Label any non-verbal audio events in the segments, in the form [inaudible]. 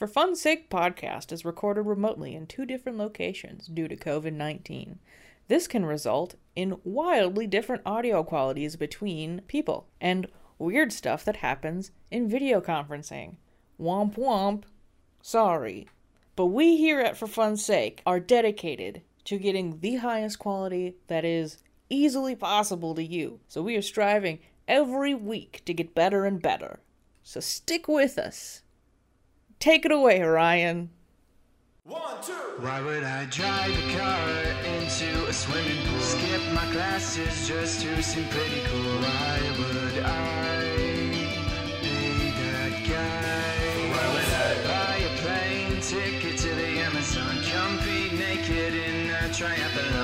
For Fun's Sake podcast is recorded remotely in two different locations due to COVID 19. This can result in wildly different audio qualities between people and weird stuff that happens in video conferencing. Womp womp. Sorry. But we here at For Fun's Sake are dedicated to getting the highest quality that is easily possible to you. So we are striving every week to get better and better. So stick with us. Take it away, Ryan. One, two. Why would I drive a car into a swimming pool? Skip my classes just to seem pretty cool. Why would I be that guy? Why would I buy a plane ticket to the Amazon? Compete naked in a triathlon.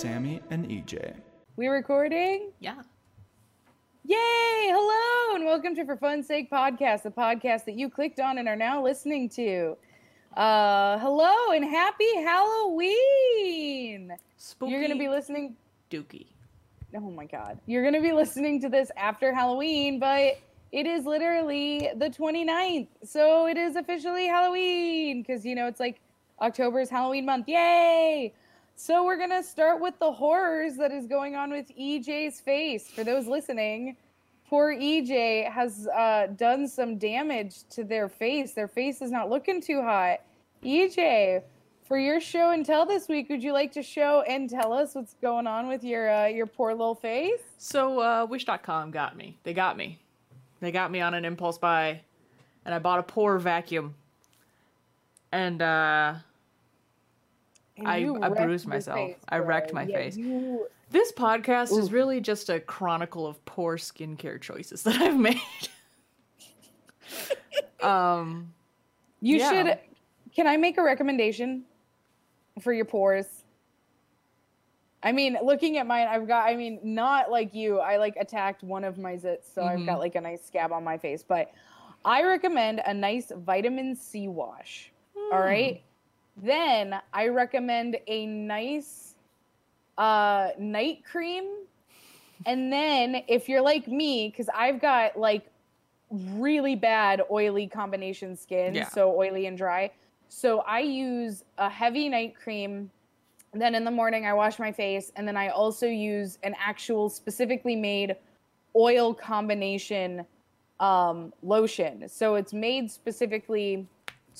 Sammy and EJ. We recording? Yeah. Yay! Hello and welcome to For Fun's Sake podcast, the podcast that you clicked on and are now listening to. Uh, hello and happy Halloween! Spooky You're gonna be listening. dookie. Oh my god, you're gonna be listening to this after Halloween, but it is literally the 29th, so it is officially Halloween because you know it's like October is Halloween month. Yay! So we're gonna start with the horrors that is going on with EJ's face. For those listening, poor EJ has uh, done some damage to their face. Their face is not looking too hot. EJ, for your show and tell this week, would you like to show and tell us what's going on with your uh, your pore little face? So, uh, Wish.com got me. They got me. They got me on an impulse buy, and I bought a poor vacuum. And, uh, I- I bruised myself. face, I wrecked my Yeah, face. you- this podcast is really just a chronicle of poor skincare choices that [laughs] I've made. [laughs] um, You Yeah. should. Can I make a recommendation for your pores? I mean, looking at mine, I've got. I mean, not like you. I like attacked one of my zits, so I've got like a nice scab on my face. But I recommend a nice vitamin C wash. All Hmm. right. Then I recommend a nice uh, night cream. And then if you're like me, because I've got like really bad oily combination skin, Yeah. so oily and dry. So I use a heavy night cream. Then in the morning, I wash my face. And then I also use an actual specifically made oil combination um, lotion. So it's made specifically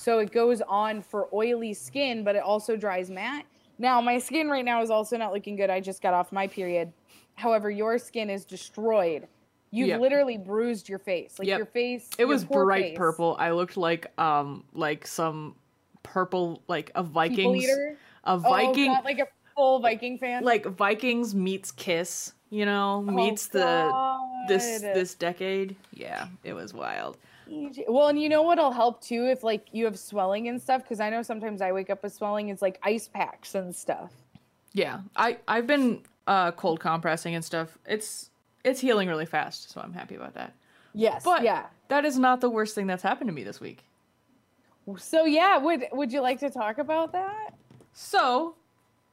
so it goes on for oily skin, but it also dries matte. Now, my skin right now is also not looking good. I just got off my period. However, your skin is destroyed. You've Yep. literally bruised your face. Like Yep. your face. it your was bright face. purple. I looked like, um, like some purple, like a Vikings, a Oh, Viking, God, like a full Viking fan. like Vikings meets Kiss, you know, meets the this Oh, this decade. Yeah, it was wild. EJ Well, and you know what'll help too if like you have swelling and stuff because I know sometimes I wake up with swelling. It's like ice packs and stuff. Yeah, I I've been uh cold compressing and stuff. It's it's healing really fast, so I'm happy about that. Yes. But yeah. that is not the worst thing that's happened to me this week. So yeah, would would you like to talk about that? So,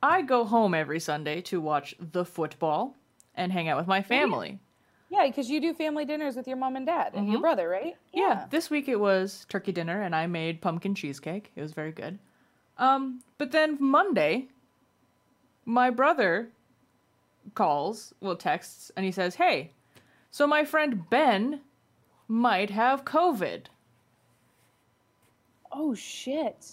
I go home every Sunday to watch the football and hang out with my family. Yeah, because you do family dinners with your mom and dad and your Mhm. brother, right? Yeah. this week it was turkey dinner and I made pumpkin cheesecake. It was very good. Um, but then Monday, my brother calls, well, texts, and he says, Hey, so my friend Ben might have COVID. Oh shit.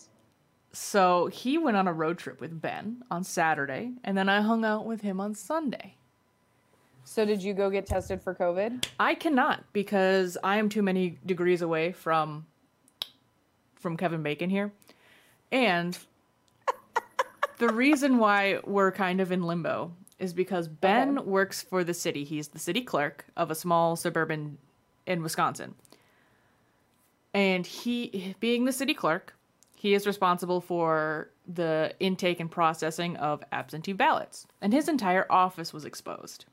So he went on a road trip with Ben on Saturday, and then I hung out with him on Sunday. So did you go get tested for COVID? I cannot because I am too many degrees away from from Kevin Bacon here. And [laughs] the reason why we're kind of in limbo is because Ben works for the city. He's the city clerk of a small suburban in Wisconsin. And he being the city clerk, he is responsible for the intake and processing of absentee ballots. And his entire office was exposed.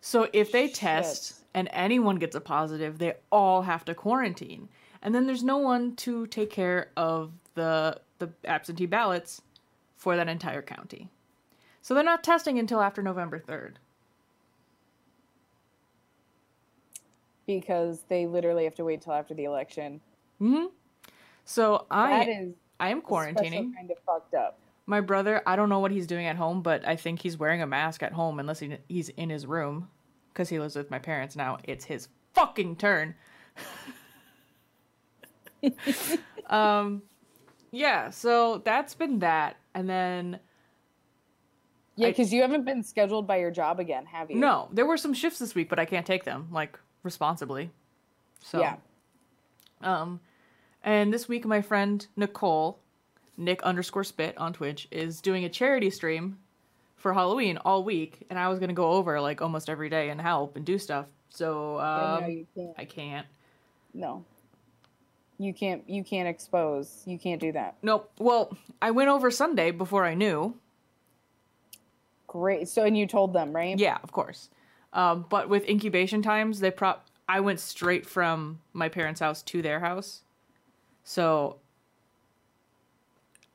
So if they test and anyone gets a positive, they all have to quarantine. And then there's no one to take care of the the absentee ballots for that entire county. So they're not testing until after November 3rd. because they literally have to wait till after the election. Mhm. So I That is I am quarantining. kind of fucked up. My brother, I don't know what he's doing at home, but I think he's wearing a mask at home unless he, he's in his room because he lives with my parents now. It's his fucking turn. [laughs] um, yeah, so that's been that. And then, Yeah, because you haven't been scheduled by your job again, have you? no, there were some shifts this week, but I can't take them, like, responsibly. So, Yeah. Um, and this week, my friend Nicole, Nick underscore spit on Twitch, is doing a charity stream for Halloween all week, and I was gonna go over like almost every day and help and do stuff. So um, no, can't. I can't. No. You can't. You can't expose. You can't do that. Nope. Well, I went over Sunday before I knew. Great. So, and you told them, right? Yeah, of course. Um, but with incubation times, they prop. I went straight from my parents' house to their house, so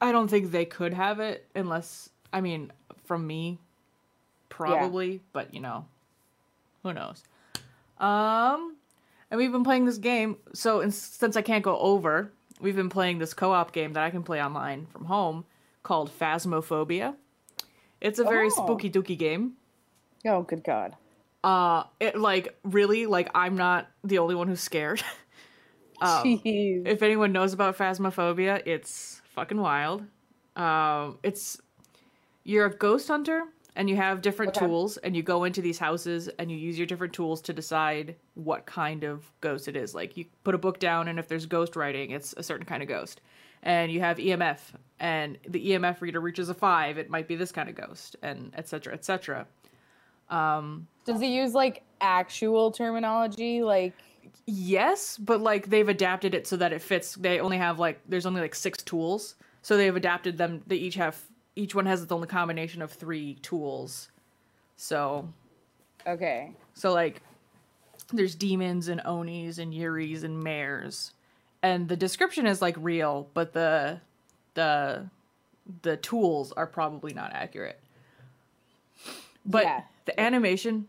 I don't think they could have it unless. I mean, from me, probably. But you know, who knows? Um, and we've been playing this game. So since I can't go over, we've been playing this co-op game that I can play online from home called Phasmophobia. It's a very Oh. spooky dooky game Oh, good God. uh it like really like i'm not the only one who's scared [laughs] um, Jeez. if anyone knows about phasmophobia it's fucking wild um it's you're a ghost hunter and you have different Okay. tools and you go into these houses and you use your different tools to decide what kind of ghost it is like you put a book down and if there's ghost writing it's a certain kind of ghost and you have emf and the emf reader reaches a five it might be this kind of ghost and etc etc Does he use like actual terminology? Like, Yes, but like they've adapted it so that it fits. They only have like there's only like six tools, so they've adapted them. They each have each one has its own combination of three tools. So okay. so like there's demons and onis and yureis and mares, and the description is like real, but the the the tools are probably not accurate. But Yeah. the animation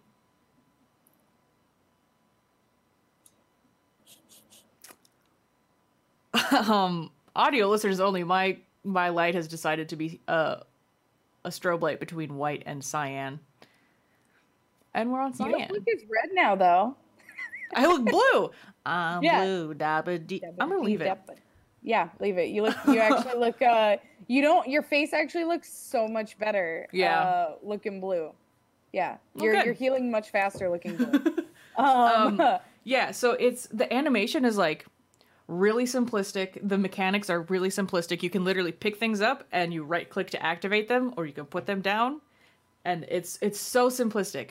[laughs] um audio listeners only my my light has decided to be uh, a strobe light between white and cyan and we're on You cyan don't look as red now, though. i look blue i'm Yeah. blue dabba dee. i'm gonna leave it Yeah, leave it. You look. You [laughs] actually look. Uh, you don't. Your face actually looks so much better. Yeah. Uh, looking blue. Yeah, you're good. you're healing much faster looking [laughs] blue. um, yeah so it's the animation is like really simplistic. The mechanics are really simplistic. You can literally pick things up and you right click to activate them or you can put them down. And it's it's so simplistic.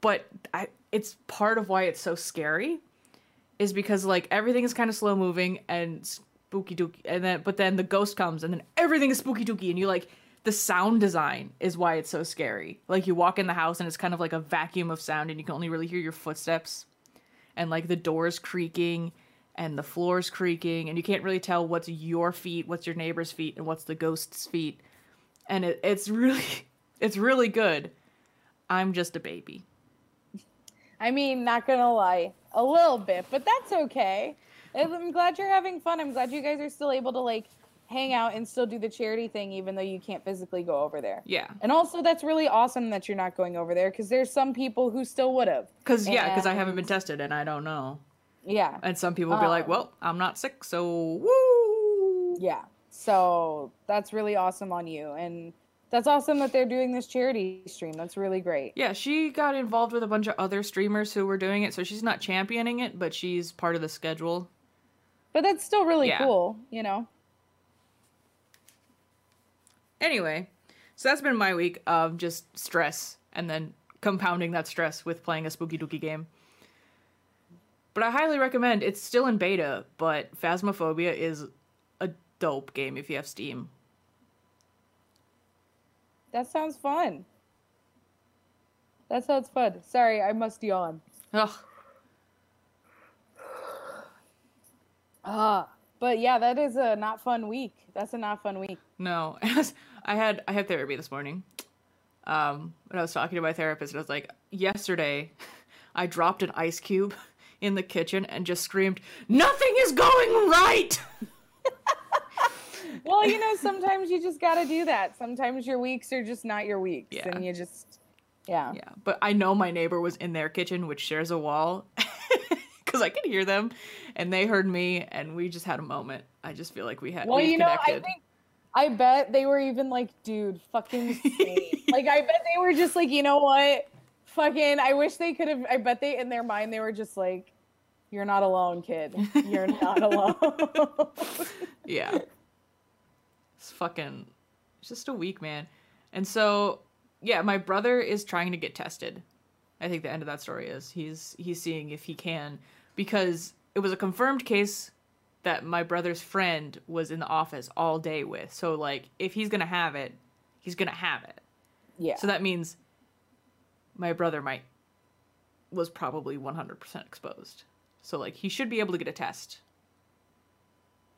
But I, it's part of why it's so scary is because like everything is kind of slow moving and spooky dooky and then but then the ghost comes and then everything is spooky dooky and you like the sound design is why it's so scary. Like you walk in the house and it's kind of like a vacuum of sound and you can only really hear your footsteps. And like the doors creaking and the floors creaking and you can't really tell what's your feet what's your neighbor's feet and what's the ghost's feet and it, it's [laughs] really it's really good i'm just a baby I mean, not gonna lie, a little bit, but that's okay. I'm glad you're having fun. I'm glad you guys are still able to like hang out and still do the charity thing, even though you can't physically go over there. yeah And also, that's really awesome that you're not going over there because there's some people who still would have. because yeah because i haven't been tested and i don't know Yeah. and some people will be like Um, well i'm not sick so woo Yeah. So that's really awesome on you. And that's awesome that they're doing this charity stream. That's really great. yeah she got involved with a bunch of other streamers who were doing it so she's not championing it but she's part of the schedule But that's still really Yeah. cool, you know? Anyway, so that's been my week of just stress and then compounding that stress with playing a spooky dooky game. But I highly recommend it's still in beta, but Phasmophobia is a dope game if you have Steam. That sounds fun. That sounds fun. Sorry, I must yawn. Ugh. Ah, but yeah, that is a not fun week. That's a not fun week. No, [laughs] I had I had therapy this morning. Um, and I was talking to my therapist, and I was like, yesterday, [laughs] I dropped an ice cube [laughs] in the kitchen and just screamed, "Nothing is going right." [laughs] Well, you know, sometimes you just got to do that. Sometimes your weeks are just not your weeks, Yeah. and you just, yeah. Yeah, but I know my neighbor was in their kitchen, which shares a wall, [laughs] because I could hear them, and they heard me, and we just had a moment. I just feel like we had. Well, we've you know, I think, I bet they were even like, dude, fucking [laughs] like, I bet they were just like, you know what? Fucking, I wish they could have, I bet they, in their mind, they were just like, you're not alone, kid. You're not [laughs] alone. Yeah. It's fucking it's just a week, man. And so, yeah, my brother is trying to get tested. I think the end of that story is he's he's seeing if he can because it was a confirmed case that my brother's friend was in the office all day with. So like if he's going to have it, he's going to have it. yeah. So that means my brother might was probably 100% exposed. So like he should be able to get a test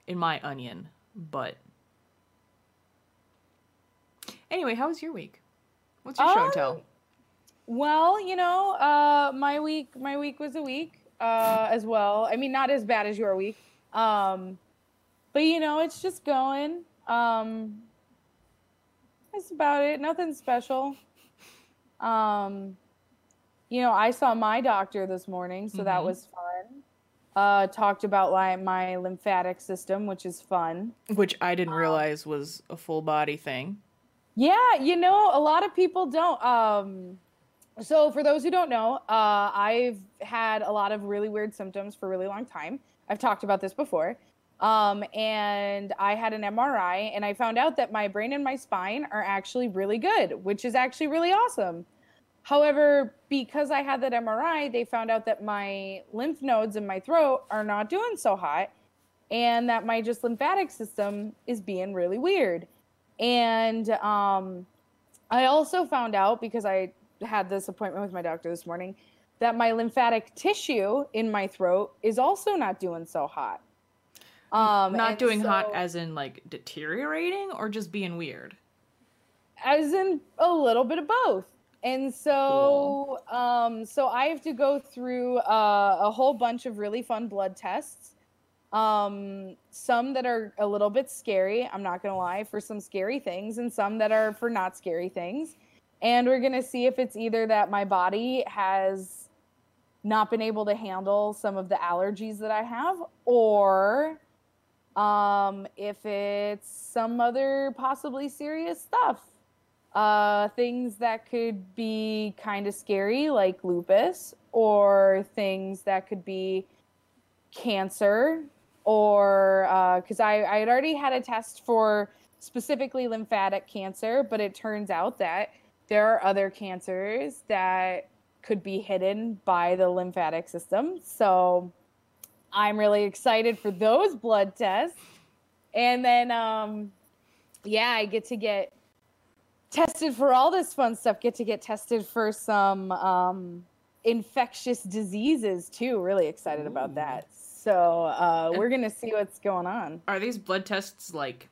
in my onion, but Anyway, how was your week? What's your show and tell? Um, Well, you know, uh, my week, my week was a week uh, as well. I mean, not as bad as your week, um, but you know, it's just going. Um, that's about it. Nothing special. Um, you know, I saw my doctor this morning, so that Mhm. was fun. Uh, talked about like my lymphatic system, which is fun. Which I didn't realize was a full body thing. Yeah, you know, a lot of people don't. Um, so for those who don't know, uh, I've had a lot of really weird symptoms for a really long time. I've talked about this before. Um, and I had an MRI and I found out that my brain and my spine are actually really good, which is actually really awesome. However, because I had that MRI, they found out that my lymph nodes in my throat are not doing so hot and that my just lymphatic system is being really weird. And um, I also found out because I had this appointment with my doctor this morning that my lymphatic tissue in my throat is also not doing so hot. Um, Not doing hot as in like deteriorating or just being weird. as in a little bit of both. And so um so i have to go through uh, a whole bunch of really fun blood tests. Um some that are a little bit scary i'm not gonna lie for some scary things and some that are for not scary things. And we're gonna see if it's either that my body has not been able to handle some of the allergies that i have or um if it's some other possibly serious stuff uh things that could be kind of scary like lupus or things that could be cancer or because I, I had already had a test for specifically lymphatic cancer but it turns out that there are other cancers that could be hidden by the lymphatic system. So i'm really excited for those blood tests. And then um yeah i get to get tested for all this fun stuff. Get to get tested for some um infectious diseases too. Really excited about that. So uh we're gonna see what's going on. Are these blood tests like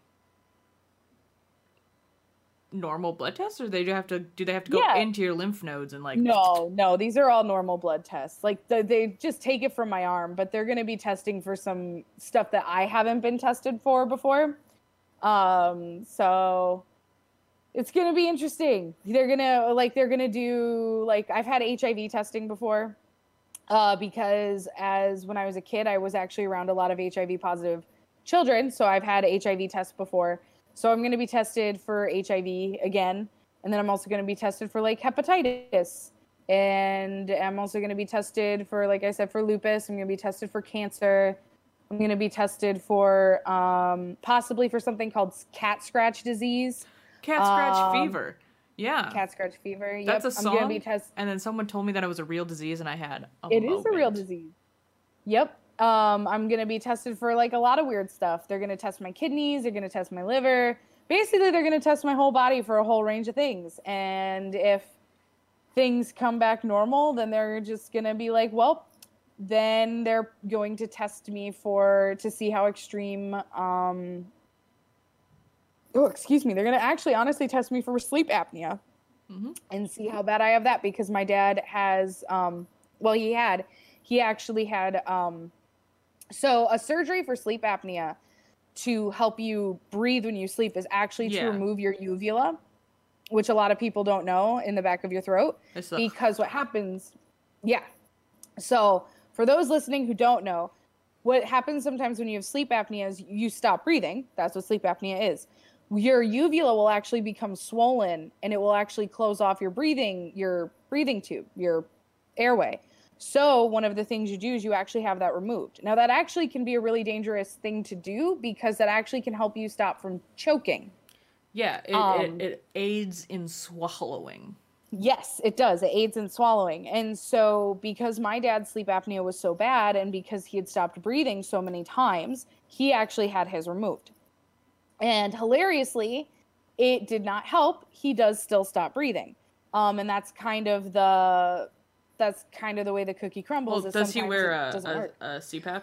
normal blood tests or they do have to do they have to go Yeah. into your lymph nodes and like no [laughs] no these are all normal blood tests like the, they just take it from my arm but they're gonna be testing for some stuff that i haven't been tested for before um so it's gonna be interesting they're gonna like they're gonna do like i've had hiv testing before uh, because as when I was a kid, I was actually around a lot of HIV positive children. So I've had HIV tests before. So I'm going to be tested for HIV again. And then I'm also going to be tested for like hepatitis. And I'm also going to be tested for, like I said, for lupus. I'm going to be tested for cancer. I'm going to be tested for um, possibly for something called cat scratch disease, cat scratch Um, fever. Yeah. cat scratch fever. That's yep, a I'm going to song? be tested. and then someone told me that it was a real disease and I had a It is a real disease. Yep. Um, I'm gonna be tested for like a lot of weird stuff. They're gonna test my kidneys. They're gonna test my liver. Basically, they're gonna test my whole body for a whole range of things. And if things come back normal, then they're just gonna be like, well, then they're going to test me for to see how extreme um oh excuse me they're going to actually honestly test me for sleep apnea Mhm. and see how bad i have that because my dad has um well he had he actually had um so a surgery for sleep apnea to help you breathe when you sleep is actually to Yeah. remove your uvula which a lot of people don't know in the back of your throat It's the- because what happens yeah. So for those listening who don't know what happens sometimes when you have sleep apnea is you stop breathing. That's what sleep apnea is. Your uvula will actually become swollen and it will actually close off your breathing your breathing tube your airway so one of the things you do is you actually have that removed now that actually can be a really dangerous thing to do because that actually can help you stop from choking yeah, it, um, it, it aids in swallowing. Yes, it does. It aids in swallowing. And so, because my dad's sleep apnea was so bad, and because he had stopped breathing so many times, he actually had his removed. And hilariously, it did not help. He does still stop breathing. Um, and that's kind of the that's kind of the way the cookie crumbles. Well, does he wear a, a, a CPAP?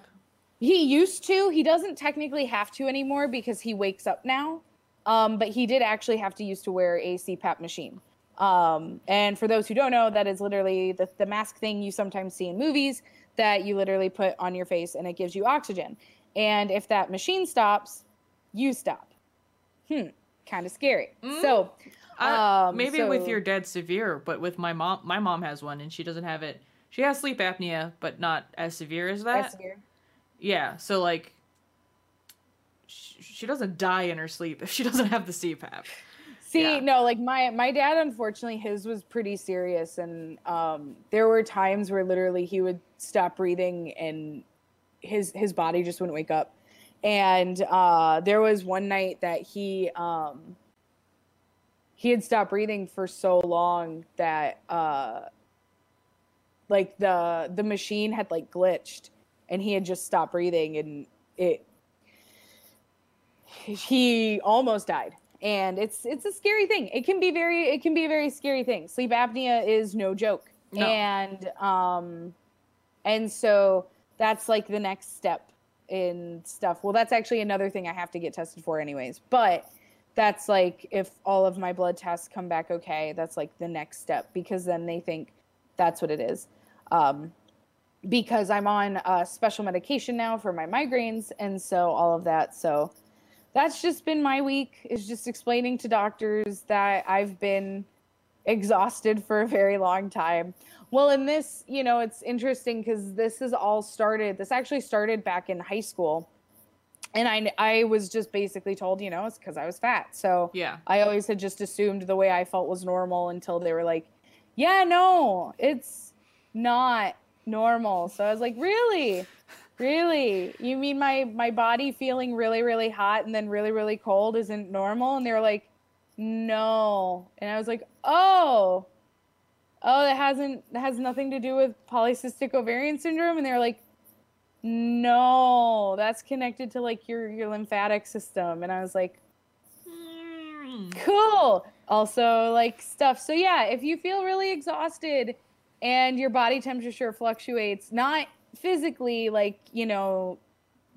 He used to. He doesn't technically have to anymore because he wakes up now. Um, but he did actually have to use to wear a CPAP machine. Um, and for those who don't know, that is literally the, the mask thing you sometimes see in movies that you literally put on your face and it gives you oxygen. And if that machine stops, you stop. Hmm, kind of scary. So, Uh, um, maybe with your dad severe, but with my mom, my mom has one and she doesn't have it. She has sleep apnea, but not as severe as that. that's severe. Yeah, so like, sh- she doesn't die in her sleep if she [laughs] doesn't have the CPAP. See, Yeah. no, like my my dad, unfortunately, his was pretty serious, and um, there were times where literally he would stop breathing and his his body just wouldn't wake up. And uh, there was one night that he um, he had stopped breathing for so long that uh, like the the machine had like glitched, and he had just stopped breathing, and it he almost died. And it's it's a scary thing. It can be very it can be a very scary thing. Sleep apnea is no joke. No. and um and so that's like the next step in stuff. Well that's actually another thing i have to get tested for anyways but that's like if all of my blood tests come back okay that's like the next step because then they think that's what it is. Um because i'm on uh, special medication now for my migraines and so all of that. So that's just been my week is just explaining to doctors that I've been exhausted for a very long time. Well, in this, you know, it's interesting because this has all started. This actually started back in high school, and I I was just basically told, you know, it's because I was fat. So Yeah. I always had just assumed the way I felt was normal until they were like, yeah, no, it's not normal. So I was like, really? Really? You mean my my body feeling really really hot and then really really cold isn't normal? And they were like, "No." And I was like, "Oh. Oh, that hasn't that has nothing to do with polycystic ovarian syndrome." And they were like, "No, that's connected to like your your lymphatic system." And I was like, cool also like stuff so yeah if you feel really exhausted and your body temperature fluctuates not physically like you know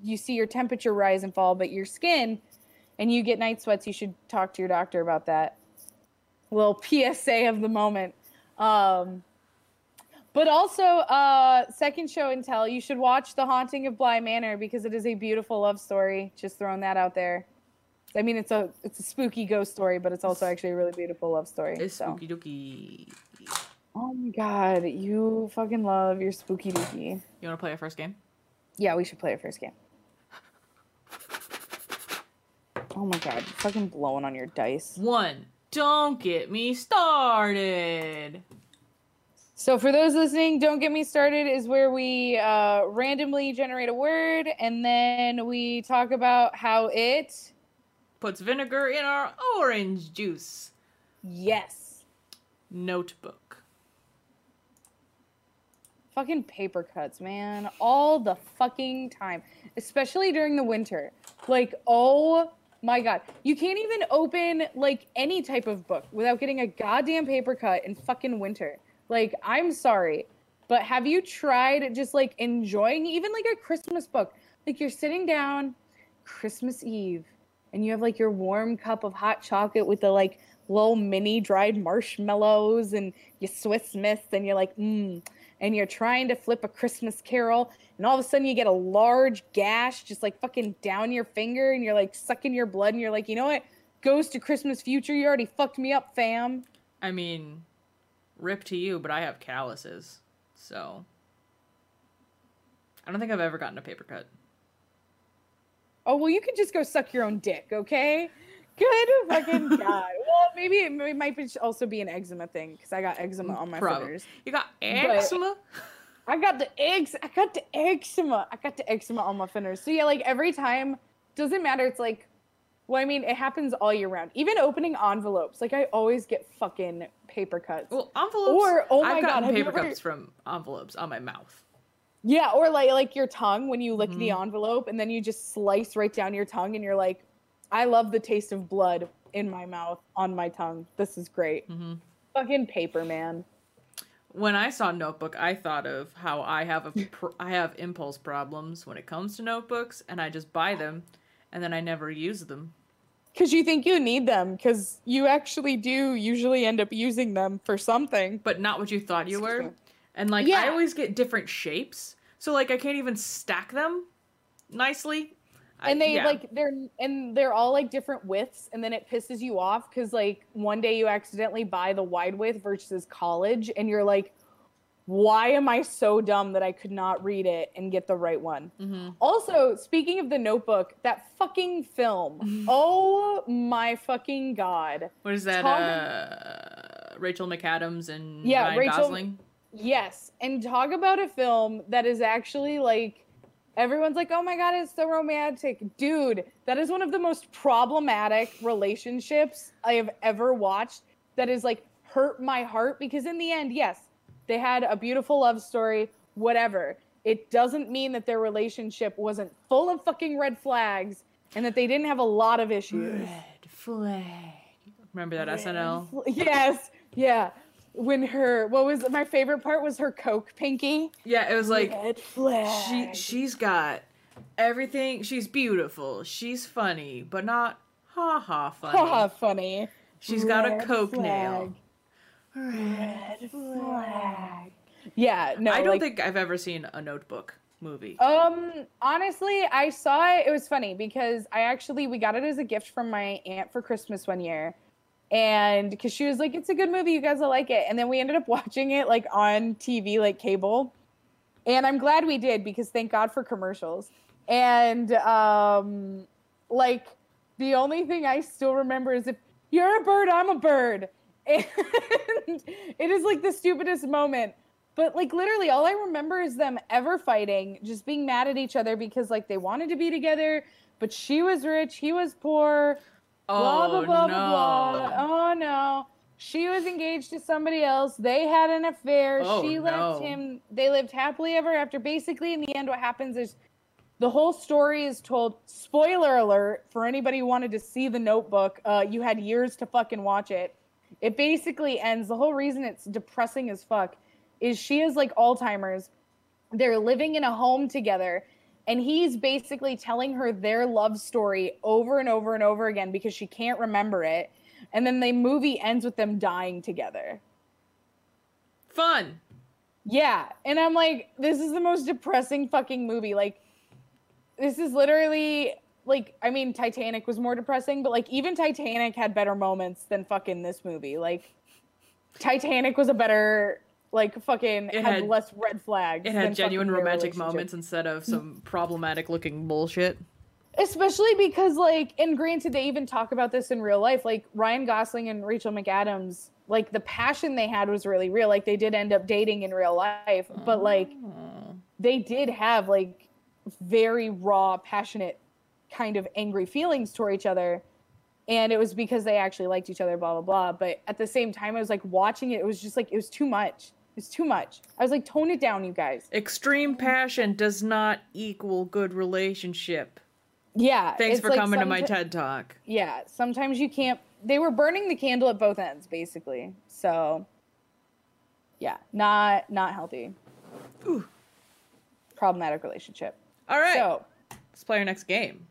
you see your temperature rise and fall but your skin and you get night sweats you should talk to your doctor about that little [laughs] psa of the moment um but also uh second show and tell you should watch the haunting of bly manor because it is a beautiful love story just throwing that out there I mean, it's a it's a spooky ghost story, but it's also actually a really beautiful love story. It's so. spooky dooky. Oh my god, you fucking love your spooky dooky. You want to play our first game? Yeah, we should play our first game. Oh my god, you're fucking blowing on your dice. One. Don't get me started. So for those listening, don't get me started is where we uh, randomly generate a word and then we talk about how it Puts vinegar in our orange juice. yes Notebook. fucking paper cuts, man, all the fucking time, especially during the winter. Like, oh my god, you can't even open like any type of book without getting a goddamn paper cut in fucking winter. Like, I'm sorry, but have you tried just like enjoying even like a Christmas book? Like you're sitting down Christmas Eve and you have like your warm cup of hot chocolate with the like little mini dried marshmallows and your Swiss Miss and you're like, mmm. And you're trying to flip a Christmas carol, and all of a sudden you get a large gash just like fucking down your finger, and you're like sucking your blood, and you're like, you know what? Goes to Christmas future, you already fucked me up, fam. I mean, rip to you, but I have calluses, so I don't think I've ever gotten a paper cut. Oh well, you could just go suck your own dick, okay? Good fucking [laughs] god. Well, maybe it, it might be also be an eczema thing because I got eczema on my fingers. You got eczema? I got the eggs. I got the eczema. I got the eczema on my fingers. So yeah, like every time, doesn't matter. It's like, well, I mean, it happens all year round. Even opening envelopes, like I always get fucking paper cuts. Well, envelopes. Or, oh my I've God, gotten you paper ever- cuts from envelopes on my mouth. Yeah, or like like your tongue when you lick Mm-hmm. the envelope and then you just slice right down your tongue and you're like, I love the taste of blood in my mouth on my tongue. This is great. Mm-hmm. Fucking paper man. When I saw Notebook, I thought of how I have a pr- [laughs] I have impulse problems when it comes to notebooks, and I just buy them, and then I never use them. Because you think you need them, because you actually do usually end up using them for something. but not what you thought you were. And like Yeah. I always get different shapes. So like I can't even stack them nicely. And they yeah. like they're and they're all like different widths and then it pisses you off because like one day you accidentally buy the wide width versus college and you're like why am i so dumb that i could not read it and get the right one Mm-hmm. also speaking of the notebook that fucking film [laughs] oh my fucking god what is that? Talk- Uh, Rachel McAdams and Yeah, Ryan Rachel- Gosling. Yes, and talk about a film that is actually like everyone's like, "Oh my god, it's so romantic." Dude, that is one of the most problematic relationships I have ever watched that is like hurt my heart because in the end, yes, they had a beautiful love story, whatever. It doesn't mean that their relationship wasn't full of fucking red flags and that they didn't have a lot of issues. Red flag. Remember that SNL? Yes. Yeah. When her what was my favorite part was her coke pinky. Yeah, it was like Red flag. she she's got everything. She's beautiful. She's funny, but not ha ha funny. Haha, funny. She's got a coke flag. nail. Red flag. Yeah, no. I don't like, think I've ever seen a Notebook movie. Um, honestly, I saw it. It was funny because I actually we got it as a gift from my aunt for Christmas one year, and because she was like, "It's a good movie, you guys will like it," and then we ended up [laughs] watching it like on TV, like cable, and I'm glad we did because thank God for commercials. And um, like the only thing I still remember is if you're a bird, I'm a bird, [laughs] and it is like the stupidest moment. But like literally all I remember is them ever fighting, just being mad at each other because like they wanted to be together, but she was rich, he was poor, oh blah blah no. blah blah. Oh no. She was engaged to somebody else. They had an affair. Oh, she left no. him. They lived happily ever after. Basically, in the end, what happens is the whole story is told. Spoiler alert for anybody who wanted to see the notebook. Uh, you had years to fucking watch it. It basically ends. The whole reason it's depressing as fuck is she is like Alzheimer's. They're living in a home together, and he's basically telling her their love story over and over and over again because she can't remember it. And then the movie ends with them dying together. Fun. Yeah. And I'm like, this is the most depressing fucking movie. Like, this is literally like, I mean, Titanic was more depressing, but like, even Titanic had better moments than fucking this movie. Like, Titanic was a better, like, fucking It had, had- less red flags. It had genuine romantic moments instead of some [laughs] problematic looking bullshit. especially because like and granted they even talk about this in real life like ryan gosling and rachel mcadams like the passion they had was really real. Like they did end up dating in real life but like oh. they did have like very raw passionate kind of angry feelings toward each other. And it was because they actually liked each other blah blah blah. But at the same time i was like watching it it was just like it was too much it was too much i was like tone it down you guys Extreme passion does not equal good relationship. yeah Thanks for like coming to my TED talk. yeah sometimes you can't they were burning the candle at both ends basically so Yeah, not not healthy. Ooh. Problematic relationship. All right. So, let's play our next game.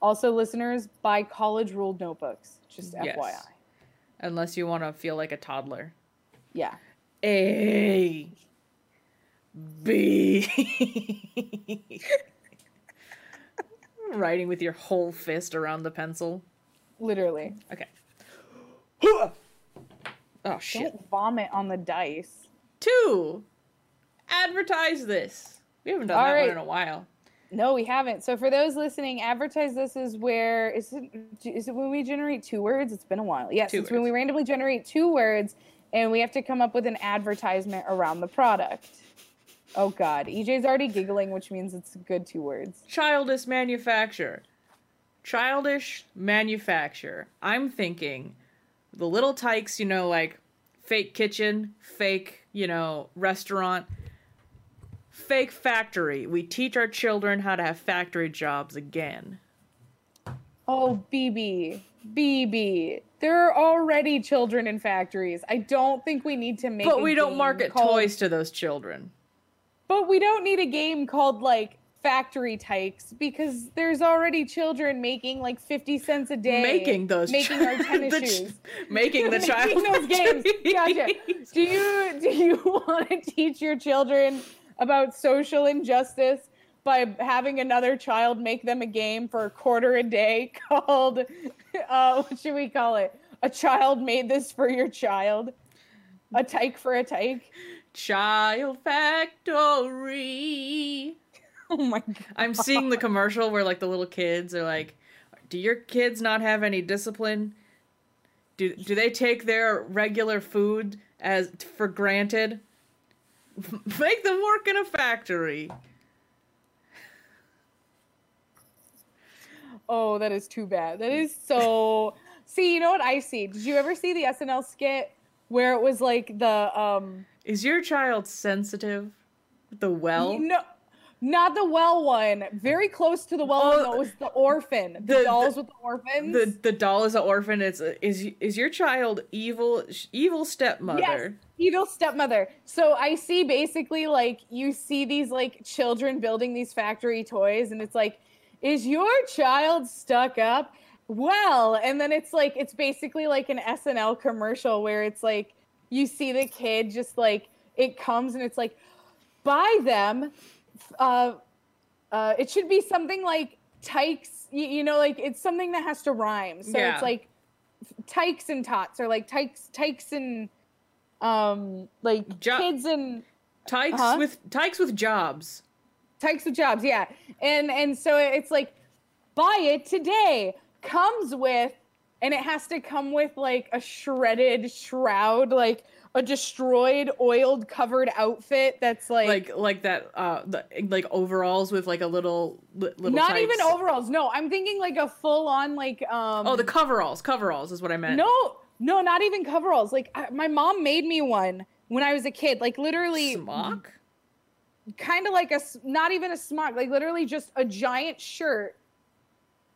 also listeners, buy college ruled notebooks. Just Yes. FYI. Unless you want to feel like a toddler. Yeah. A. B. Writing with your whole fist around the pencil. Literally. Okay. [gasps] Oh shit. Don't vomit on the dice. Two. Advertise this. We haven't done All that right. one in a while. No, we haven't. So for those listening, advertise this is where is it is it when we generate two words? It's been a while. Yes, Two it's when we randomly generate two words and we have to come up with an advertisement around the product. Oh god. EJ's already giggling, which means it's a good two words. Childish manufacture. Childish manufacture. I'm thinking the Little Tikes, you know, like fake kitchen, fake, you know, restaurant, fake factory. We teach our children how to have factory jobs again. Oh, BB. BB. There are already children in factories. I don't think we need to make But we don't market called- toys to those children. But we don't need a game called like Factory Tykes because there's already children making like 50 cents a day. Making those making chi- our tennis [laughs] the ch- shoes. making the [laughs] child making those games. [laughs] Gotcha. Do you do you want to teach your children about social injustice by having another child make them a game for a quarter a day [laughs] called uh, what should we call it? A child made this for your child. A tyke for a tyke. Child factory. [laughs] Oh my god. I'm seeing the commercial where like the little kids are like, "Do your kids not have any discipline? Do do they take their regular food as for granted? [laughs] Make them work in a factory." Oh, that is too bad. That is [laughs] so. see, you know what I see? Did you ever see the SNL skit where it was like the um Is your child sensitive? The well? no, not the well one. Very close to the well one. Oh, though. Was the orphan. The, the- dolls the- with the orphans. The the doll is an orphan. It's a, is is your child evil evil stepmother? Yes, evil stepmother. So I see basically like you see these like children building these factory toys, and it's like, is your child stuck up? Well, and then it's like it's basically like an SNL commercial where it's like you see the kid just like it comes and it's like buy them. Uh, uh, it should be something like tykes. You, you know, like it's something that has to rhyme. So Yeah. it's like tykes and tots or like tykes tykes and um like Jo- kids and Tykes Uh-huh. with tykes with jobs. Tykes of jobs yeah and and so it's like buy it today comes with and it has to come with like a shredded shroud like a destroyed oiled covered outfit that's like, Like like that uh the, like overalls with like a little little not tykes. even overalls no i'm thinking like a full on like um Oh, the coveralls. Coveralls is what I meant. no no not even coveralls like I, my mom made me one when i was a kid like literally smock. Kind of like a not even a smock like literally just a giant shirt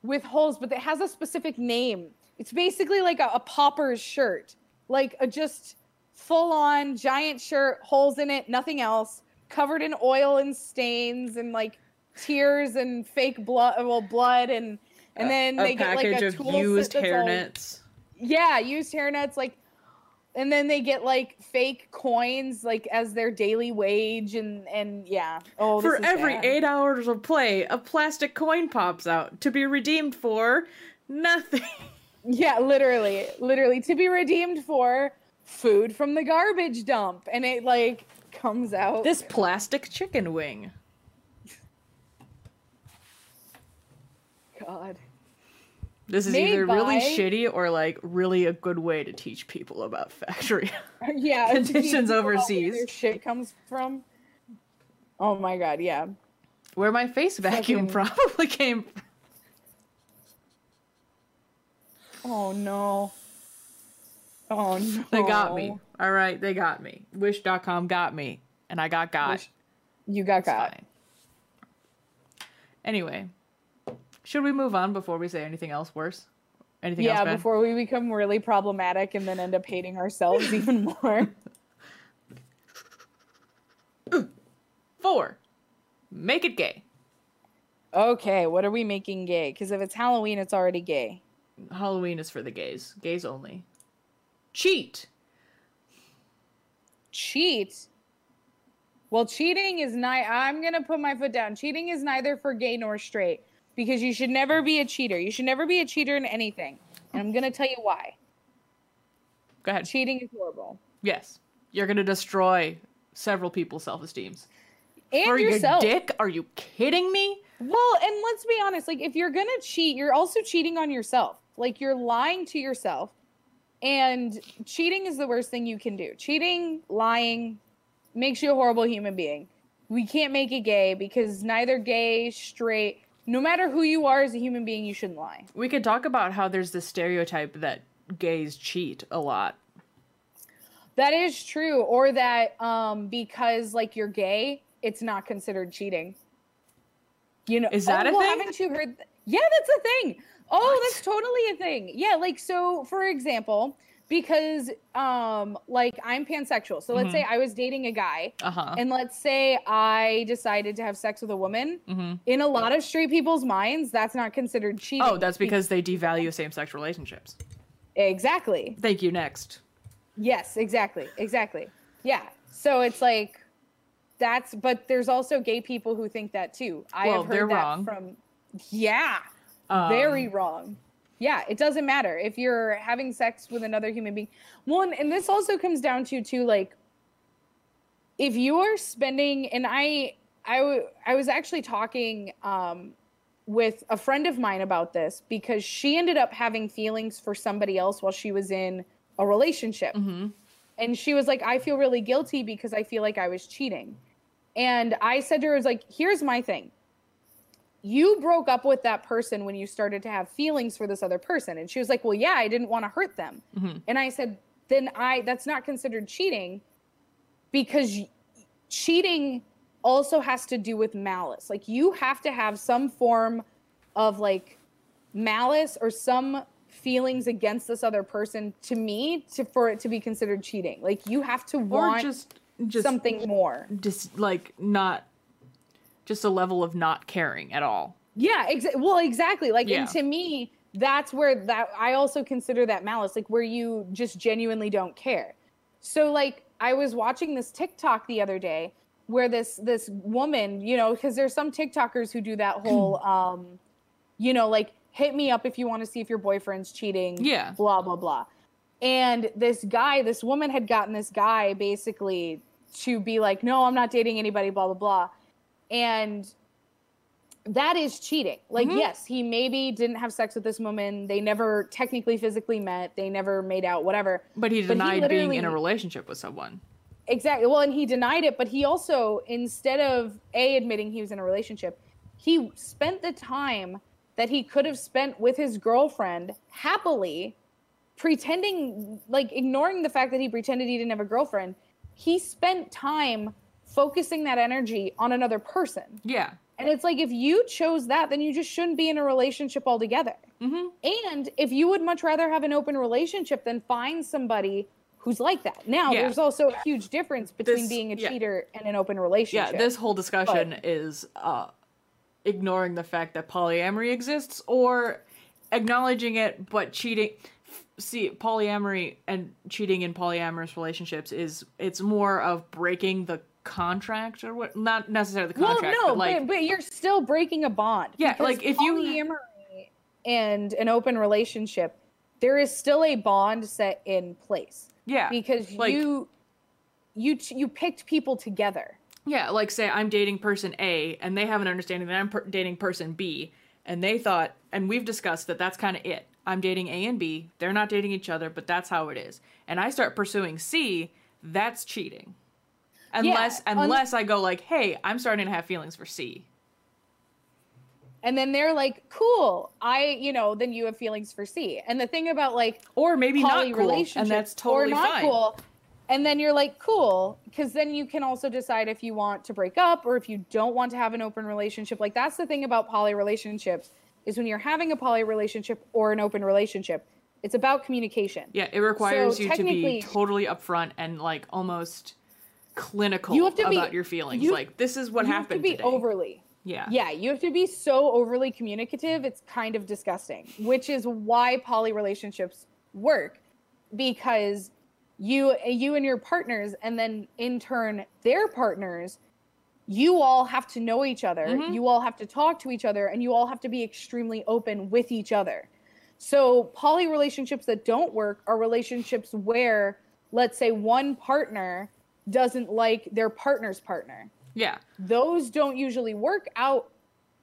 with holes but it has a specific name it's basically like a, a popper's shirt like a just full on giant shirt holes in it nothing else covered in oil and stains and like tears and fake blood well blood and and then a they get like a tool used hairnets. yeah, used hairnets, like, and then they get like fake coins, like as their daily wage, and and yeah. Oh, For every bad. eight hours of play, a plastic coin pops out to be redeemed for nothing. [laughs] Yeah, literally, literally to be redeemed for food from the garbage dump, and it like comes out. This plastic chicken wing. God. This is Made either really by- shitty or like really a good way to teach people about factory. [laughs] [laughs] Yeah, Conditions overseas. Shit comes from. Oh my god, yeah. Where my face vacuum probably [laughs] came from. Oh no. Oh no. They got me. All right, they got me. Wish.com got me. And I got got. Wish- You got It's got. fine. Anyway, should we move on before we say anything else worse? Anything yeah, else? Yeah, before we become really problematic and then end up hating ourselves [laughs] even more. Four. Make it gay. Okay, what are we making gay? Because if it's Halloween, it's already gay. Halloween is for the gays. Gays only. Cheat. Cheat. Well, cheating is not. I'm gonna put my foot down. Cheating is neither for gay nor straight because you should never be a cheater. You should never be a cheater in anything, and I'm gonna tell you why. Go ahead. Cheating is horrible. Yes. You're gonna destroy several people's self-esteems. And For yourself. your dick? Are you kidding me? Well, and let's be honest, like if you're gonna cheat, you're also cheating on yourself. Like you're lying to yourself. And cheating is the worst thing you can do. Cheating, lying makes you a horrible human being. We can't make it gay because neither gay, straight, no matter who you are as a human being, you shouldn't lie. We could talk about how there's this stereotype that gays cheat a lot. That is true. Or that um because like you're gay, it's not considered cheating. You know, Is that oh, a well, thing? Haven't you heard? th- yeah, that's a thing. Oh, that's totally a thing. Yeah, like so. For example, because um, like I'm pansexual. So let's say Mm-hmm. I was dating a guy, Uh-huh. and let's say I decided to have sex with a woman. Mhm. In a lot of straight people's minds, that's not considered cheating. Oh, that's because they devalue same-sex relationships. exactly. Thank you. Next. Yes, exactly. Exactly. Yeah. So it's like that's but there's also gay people who think that too. I Well, have heard they're that wrong. from Yeah. Um, very wrong. Yeah, it doesn't matter if you're having sex with another human being. One, and this also comes down to too like if you're spending and I I w- I was actually talking um with a friend of mine about this because she ended up having feelings for somebody else while she was in a relationship. Mhm. And she was like, I feel really guilty because I feel like I was cheating. And I said to her, I was like, here's my thing. You broke up with that person when you started to have feelings for this other person. And she was like, Well, yeah, I didn't want to hurt them. Mhm. And I said, Then I that's not considered cheating because cheating also has to do with malice. Like you have to have some form of like malice or some feelings against this other person to me to for it to be considered cheating. Like you have to Or want just just something more. just like not just a level of not caring at all. Yeah, exa- well, exactly. Like, Yeah. and to me, that's where that I also consider that malice, like where you just genuinely don't care. So, like, I was watching this TikTok the other day where this this woman, you know, because there's some TikTokers who do that [clears throat] whole, um, you know, like hit me up if you want to see if your boyfriend's cheating. Yeah. Blah blah blah. And this guy, this woman had gotten this guy basically to be like, no, I'm not dating anybody. Blah blah blah. And that is cheating. Like, Mhm. yes, he maybe didn't have sex with this woman. They never technically physically met. They never made out, whatever. But he But he denied being in a relationship with someone. Exactly. Well, and he denied it, but he also, instead of A, admitting he was in a relationship, he spent the time that he could have spent with his girlfriend happily, pretending, like, ignoring the fact that he pretended he didn't have a girlfriend. He spent time focusing that energy on another person. Yeah. And it's like if you chose that, then you just shouldn't be in a relationship altogether. Mhm. And if you would much rather have an open relationship, then find somebody who's like that. Now, Yeah. there's also a huge difference between This- being a yeah. cheater and an open relationship. Yeah, this whole discussion is uh, ignoring the fact that polyamory exists or acknowledging it but cheating. See, polyamory and cheating in polyamorous relationships is it's more of breaking the contract or what? Not necessarily the contract well, no, but like but, but you're still breaking a bond. Yeah, like, if you- and an open relationship, there is still a bond set in place yeah, because like- you you you picked people together. Yeah, like say I'm dating person A and they have an understanding that I'm per- dating person B and they thought and we've discussed that that's kind of it. I'm dating A and B. They're not dating each other, but that's how it is. And I start pursuing C, that's cheating. Unless un- unless I go like, "Hey, I'm starting to have feelings for C." And then they're like, "Cool, I, you know." Then you have feelings for C. And the thing about like Or maybe not cool, and that's totally or not fine. cool, and then you're like, "Cool," because then you can also decide if you want to break up or if you don't want to have an open relationship. Like that's the thing about poly relationships is when you're having a poly relationship or an open relationship, it's about communication. Yeah, it requires So you to be totally upfront and like almost clinical You have to be- about your feelings. you- like this is what you happened have to be today. overly. yeah. Yeah, you have to be so overly communicative. It's kind of disgusting, which is why poly relationships work because you you and your partners and then in turn their partners you all have to know each other. Mhm. You all have to talk to each other and you all have to be extremely open with each other. So poly relationships that don't work are relationships where let's say one partner doesn't like their partner's partner Yeah. those don't usually work out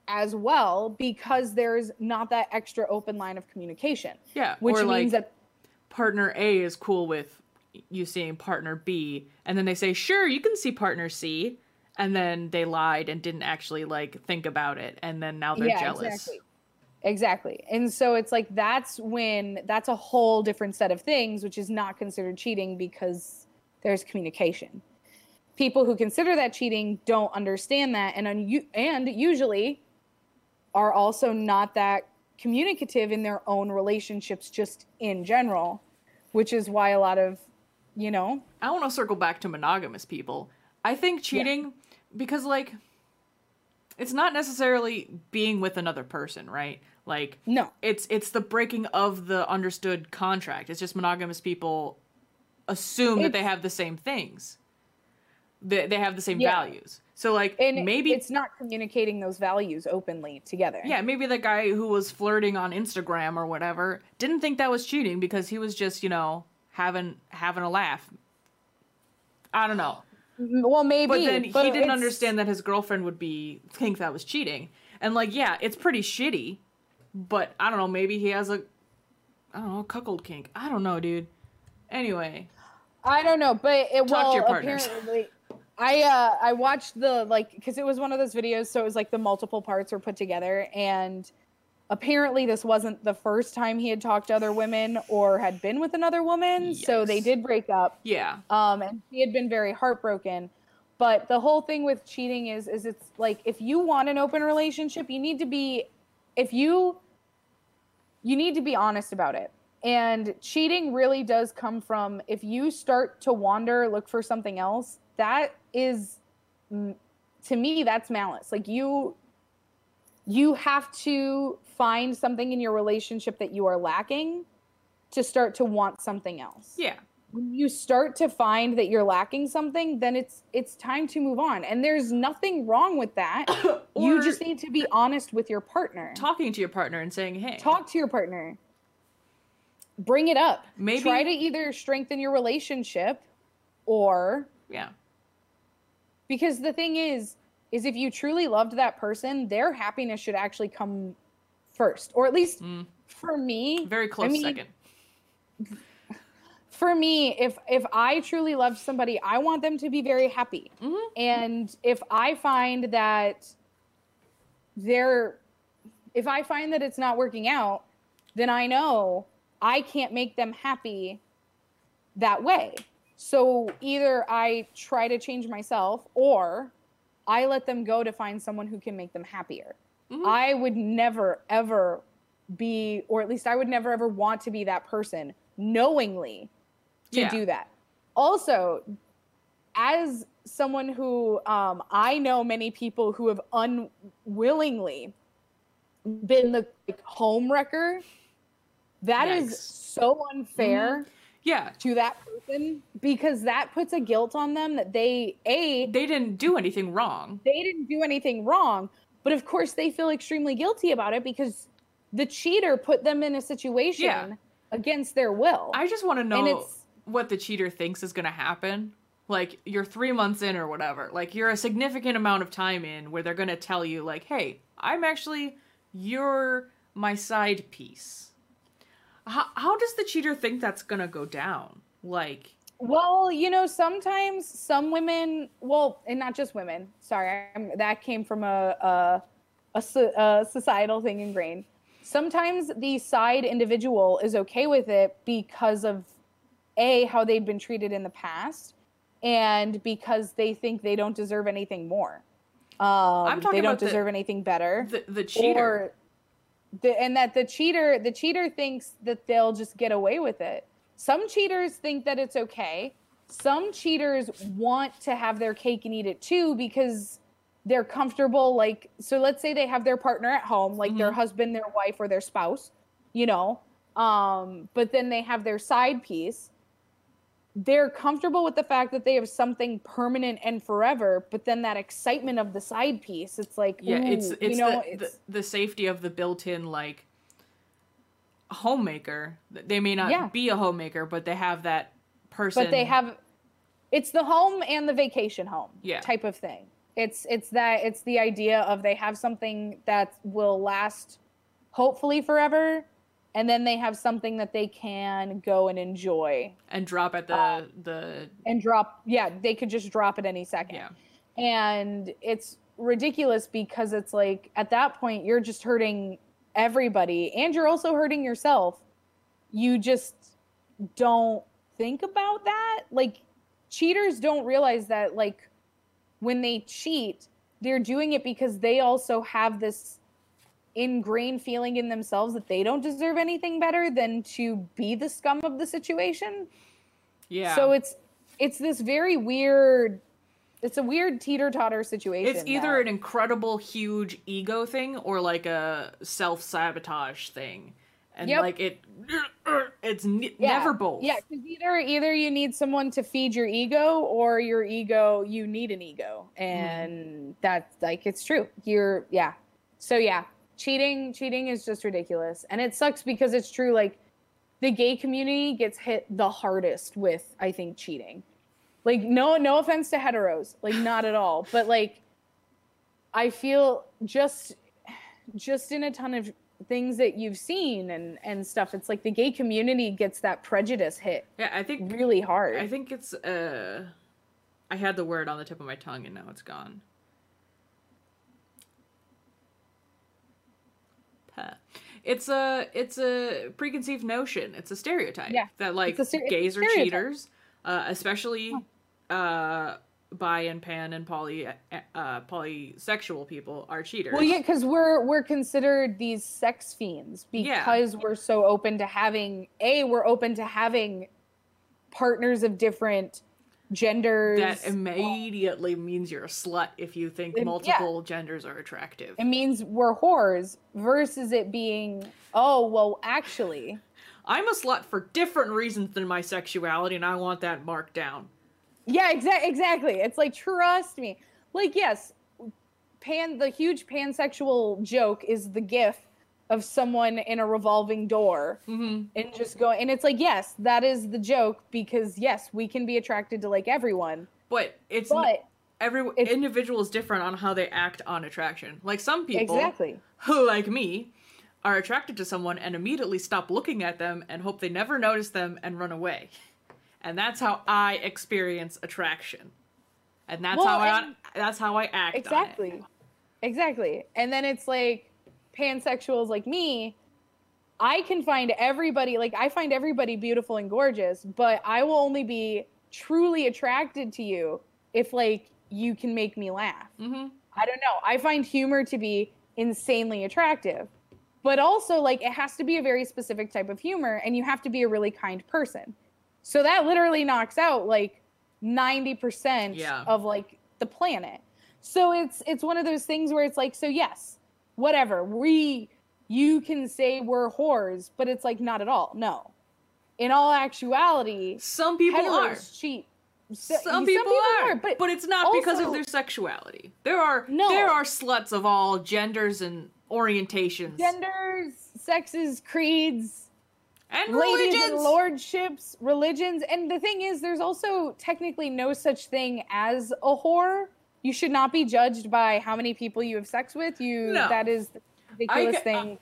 as well because there's not that extra open line of communication Yeah. which means like that partner A is cool with you seeing partner B, and then they say, "Sure, you can see partner C," and then they lied and didn't actually like think about it, and then now they're yeah jealous. exactly exactly and so it's like that's when that's a whole different set of things which is not considered cheating because there's communication people who consider that cheating don't understand that and un- and usually are also not that communicative in their own relationships just in general which is why a lot of you know I want to circle back to monogamous people. I think cheating because like it's not necessarily being with another person, right? Like no it's it's the breaking of the understood contract. It's just monogamous people assume that they have the same things. They they have the same Yeah. values. So like and maybe it's not communicating those values openly together yeah, maybe the guy who was flirting on Instagram or whatever didn't think that was cheating because he was just, you know, having having a laugh. I don't know. well maybe But then he didn't understand that his girlfriend would be think that was cheating. And like, yeah, it's pretty shitty. But I don't know, maybe he has a I don't know, cuckold kink. I don't know, dude. Anyway. I don't know, but it Talk well apparently I uh I watched the like because it was one of those videos, so it was like the multiple parts were put together, and apparently this wasn't the first time he had talked to other women or had been with another woman, so they did break up. Yeah. Um, and he had been very heartbroken. But the whole thing with cheating is is it's like if you want an open relationship, you need to be if you you need to be honest about it. And cheating really does come from if you start to wander, look for something else, that is to me that's malice. Like you you have to find something in your relationship that you are lacking to start to want something else. Yeah. when you start to find that you're lacking something then it's it's time to move on. And there's nothing wrong with that. [coughs] You just need to be honest with your partner. Talking to your partner and saying, "Hey, talk to your partner bring it up Maybe- try to either strengthen your relationship or yeah. because the thing is is if you truly loved that person their happiness should actually come first or at least Mm. for me Very close mean, second. [laughs] for me if if i truly love somebody i want them to be very happy Mhm. and if i find that they're if i find that it's not working out then i know i can't make them happy that way so either i try to change myself or i let them go to find someone who can make them happier Mhm. i would never ever be or at least i would never ever want to be that person knowingly to Yeah. do that also as someone who um, i know many people who have unwillingly been the like, home wrecker That is Yikes. so unfair mm-hmm. Yeah. to that person because that puts a guilt on them that they a They didn't do anything wrong. they didn't do anything wrong, but of course they feel extremely guilty about it because the cheater put them in a situation Yeah. against their will. I just want to know what the cheater thinks is going to happen. Like, you're three months in or whatever. Like, you're a significant amount of time in where they're going to tell you, like, hey, I'm actually, you're my side piece. How, how does the cheater think that's going to go down? Like, Well, you know, sometimes some women, well, and not just women. Sorry, I'm, that came from a a, a a societal thing ingrained. Sometimes the side individual is okay with it because of a how they've been treated in the past, and because they think they don't deserve anything more. Um, talking they don't about the- deserve anything better the, the cheater. or the, and that the cheater the cheater thinks that they'll just get away with it. Some cheaters think that it's okay. Some cheaters want to have their cake and eat it too because they're comfortable like so let's say they have their partner at home like their husband their wife or their spouse you know um but then they have their side piece they're comfortable with the fact that they have something permanent and forever but then that excitement of the side piece it's like Yeah, it's it's, you know the, it's the the safety of the built-in like homemaker. They may not Yeah. be a homemaker, but they have that person. but they have it's the home and the vacation home Yeah. type of thing it's it's that it's the idea of they have something that will last hopefully forever and then they have something that they can go and enjoy. And drop at the uh, the and drop yeah they could just drop at any second. Yeah. and it's ridiculous because it's like at that point you're just hurting everybody and you're also hurting yourself. You just don't think about that. Like cheaters don't realize that like when they cheat they're doing it because they also have this ingrained feeling in themselves that they don't deserve anything better than to be the scum of the situation Yeah. so it's it's this very weird it's a weird teeter-totter situation it's either that- an incredible huge ego thing or like a self-sabotage thing. And Yep. like it [clears throat] it's ne- Yeah. never both. Yeah, because either either you need someone to feed your ego, or your ego you need an ego, Mm-hmm. and that's like it's true. You're yeah. So yeah, cheating cheating is just ridiculous, and it sucks because it's true. Like the gay community gets hit the hardest with I think cheating. Like no no offense to heteros, like not at all, but like I feel just just in a ton of things that you've seen and and stuff it's like the gay community gets that prejudice hit Yeah, I think really hard I think it's uh I had the word on the tip of my tongue and now it's gone. Puh. It's a it's a preconceived notion. It's a stereotype Yeah, that like gays are cheaters, uh, especially uh, bi and pan and poly uh, polysexual people are cheaters. well yeah because we're we're considered these sex fiends Yeah. because we're so open to having a we're open to having partners of different genders that immediately means you're a slut if you think yeah. multiple genders are attractive. it means we're whores versus it being oh well actually I'm a slut for different reasons than my sexuality, and I want that marked down. Yeah, exactly. Exactly. It's like trust me. Like yes, pan the huge pansexual joke is the gif of someone in a revolving door Mm-hmm. and just go and it's like yes, that is the joke because yes, we can be attracted to like everyone. But it's n- every it's- individual is different on how they act on attraction. Like some people, exactly. who like me, are attracted to someone and immediately stop looking at them and hope they never notice them and run away. And that's how I experience attraction. And that's Well, how I and- that's how I act. on it. Exactly. Exactly. And then it's like pansexuals like me, I can find everybody, like I find everybody beautiful and gorgeous, but I will only be truly attracted to you if like you can make me laugh. Mhm. I don't know. I find humor to be insanely attractive. But also like it has to be a very specific type of humor and you have to be a really kind person. So that literally knocks out like 90% Yeah. of like the planet. So it's it's one of those things where it's like so yes, whatever. We you can say we're whores, but it's like not at all. No. In all actuality, Some people are. cheat. So- Some people, are, but, but, it's not because of their sexuality. There are No. there are sluts of all genders and orientations genders, sexes, creeds, and ladies religions. and lordships, religions, and the thing is, there's also technically no such thing as a whore. You should not be judged by how many people you have sex with. You No. that is the ridiculous I- thing.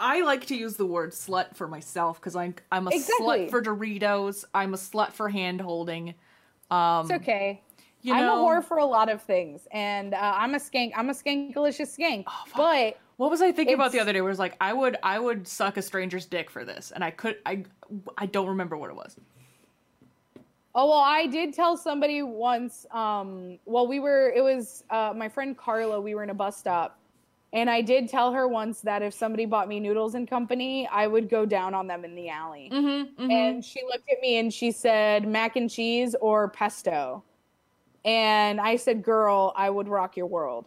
I like to use the word slut for myself because I'm I'm a Exactly. slut for Doritos. I'm a slut for hand holding. Um, it's okay. you I'm a whore for a lot of things, and uh, I'm a skank. I'm a skankalicious skank. Oh, but What was I thinking about the other day? Where it was like I would I would suck a stranger's dick for this, and I could I I don't remember what it was. Oh well, I did tell somebody once. Um, well, we were. It was uh, my friend Carla. We were in a bus stop, And I did tell her once that if somebody bought me noodles and company, I would go down on them in the alley. Mm-hmm, And she looked at me and she said, mac and cheese or pesto. And I said, girl, I would rock your world.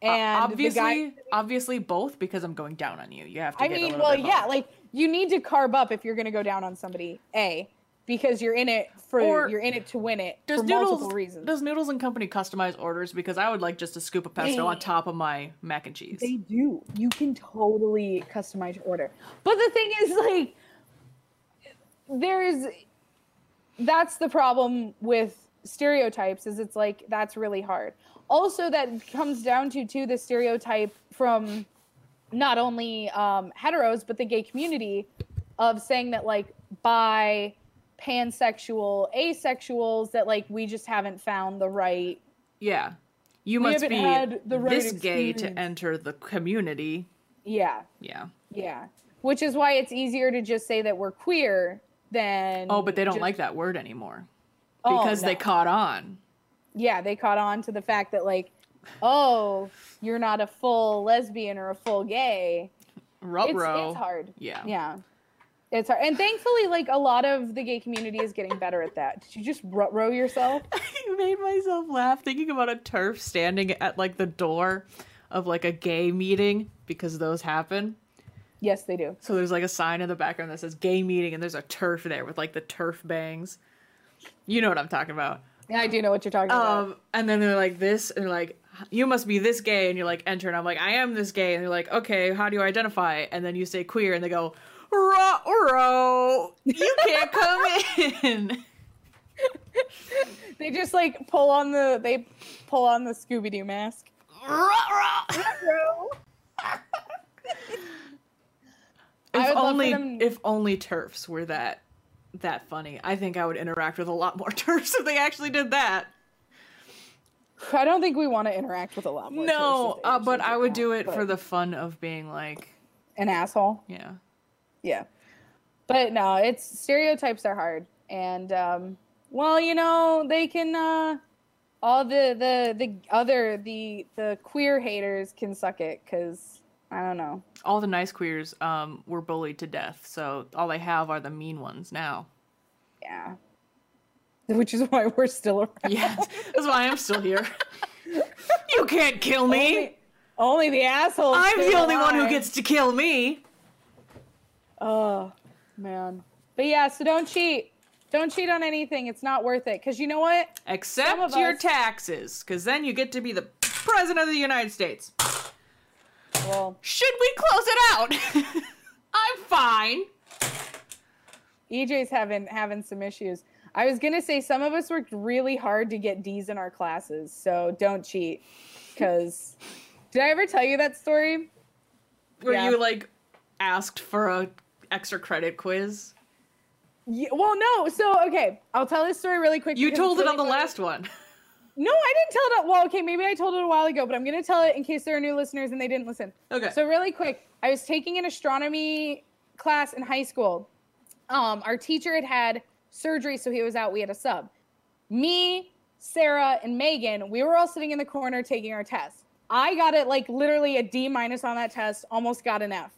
And obviously, the guy, obviously both because I'm going down on you. You have to. I get mean, well, yeah, like you need to carb up if you're going to go down on somebody. A, because you're in it for Or you're in it to win it Does for noodles multiple reasons. does noodles and company customize orders? Because I would like just a scoop of pesto on top of my mac and cheese. They do. You can totally customize your order. But the thing is, [laughs] like, there's that's the problem with stereotypes is it's like that's really hard. Also, that comes down to too the stereotype from not only um, heteros but the gay community of saying that like bi, pansexual, asexuals that like we just haven't found the right Yeah, you We must be right this gay to enter the community. yeah Yeah. Yeah. Which is why it's easier to just say that we're queer than Oh, but they don't just- like that word anymore Oh, because they caught on. Yeah, they caught on to the fact that like, oh, you're not a full lesbian or a full gay. It's, Ruh-roh. it's hard. Yeah. Yeah. It's hard. And thankfully, like a lot of the gay community is getting better at that. Did you just ro- row yourself? [laughs] I made myself laugh thinking about a TERF standing at like the door of like a gay meeting because those happen. yes, they do. So there's like a sign in the background that says gay meeting and there's a TERF there with like the TERF bangs. You know what I'm talking about. Yeah, I do know what you're talking about. Um, and then they're like this, and they're like, "You must be this gay," and you're like, "Enter," and I'm like, "I am this gay," and they're like, "Okay, how do you identify?" And then you say queer, and they go, "Ruh-roh, you can't come in." [laughs] They just like pull on the they pull on the Scooby Doo mask. Ruh-roh. [laughs] I If would love for only, them- if only TERFs were that that funny. I think I would interact with a lot more [laughs] TERFs if they actually did that. I don't think we want to interact with a lot more. No, tourists if they uh, but I would that, do it for the fun of being like, an asshole. yeah. Yeah. But no, it's stereotypes are hard. And um well, you know, they can uh all the the the other the the queer haters can suck it cuz I don't know. all the nice queers um were bullied to death so all they have are the mean ones now Yeah. Which is why we're still around. yeah that's why i'm still here you can't kill me Only, only the assholes. i'm the only one who gets to kill me Oh, man. But yeah, so don't cheat. Don't cheat on anything. It's not worth it. Because you know what? Except your us- taxes because then you get to be the president of the united states Well, should we close it out [laughs] i'm fine EJ's having having some issues. I was gonna say some of us worked really hard to get D's in our classes, so don't cheat. Cause did I ever tell you that story? where Yeah. you like asked for a extra credit quiz Yeah, well, no. So okay, I'll tell this story really quick. you told it on the funny. last one No, I didn't tell it. Well, okay, maybe I told it a while ago, but I'm gonna tell it in case there are new listeners and they didn't listen. okay So really quick, I was taking an astronomy class in high school. Um, our teacher had had surgery, so he was out. We had a sub. Me, Sarah, and Megan. We were all sitting in the corner taking our test. I got it like literally a D minus on that test. Almost got an F.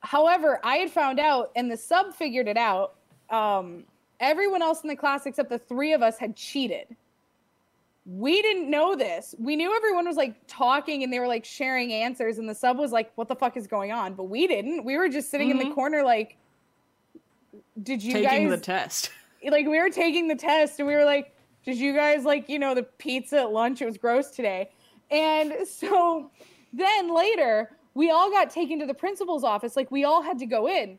However, I had found out, and the sub figured it out. Um, everyone else in the class except the three of us had cheated we didn't know this. We knew everyone was like talking and they were like sharing answers, and the sub was like, "What the fuck is going on?" But we didn't. We were just sitting in the corner, like, "Did you guys taking guys the test [laughs] like?" We were taking the test, and we were like, "Did you guys like you know the pizza at lunch? It was gross today." And so then later, we all got taken to the principal's office. Like we all had to go in,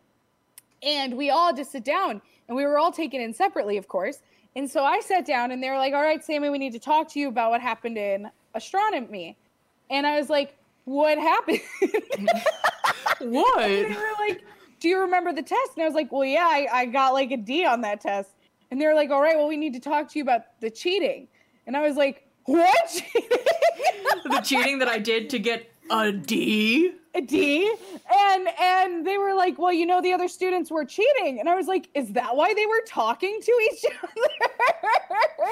and we all just sit down, and we were all taken in separately, of course. And so I sat down and they were like, all right, Sammy, we need to talk to you about what happened in astronomy. And I was like, what happened? [laughs] what they were like, do you remember the test? And I was like, well, yeah, I, I got like a D on that test. And they were like, all right, well, we need to talk to you about the cheating. And I was like, what cheating? [laughs] the cheating that I did to get a D. a D. And and they were like, well, you know, the other students were cheating. And I was like, is that why they were talking to each [laughs] other?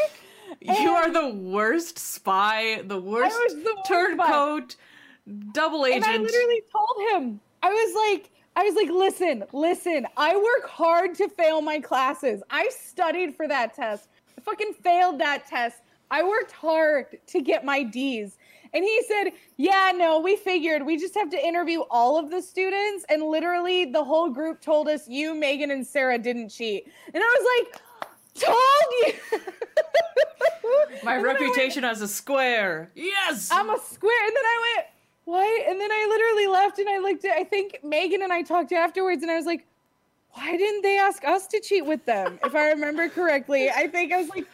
You are the worst spy, the worst the worst spy. turncoat, Double agent. And I literally told him, I was like, I was like, listen, listen, I work hard to fail my classes. I studied for that test. I fucking failed that test. I worked hard to get my D's. And he said, Yeah, no, we figured we just have to interview all of the students. And literally, the whole group told us you, Megan, and Sarah didn't cheat. And I was like, Told you. [laughs] My I went, reputation as a square. Yes. I'm a square. And then I went, What? And then I literally left and I looked at, I think Megan and I talked afterwards and I was like, Why didn't they ask us to cheat with them? If I remember correctly, I think I was like,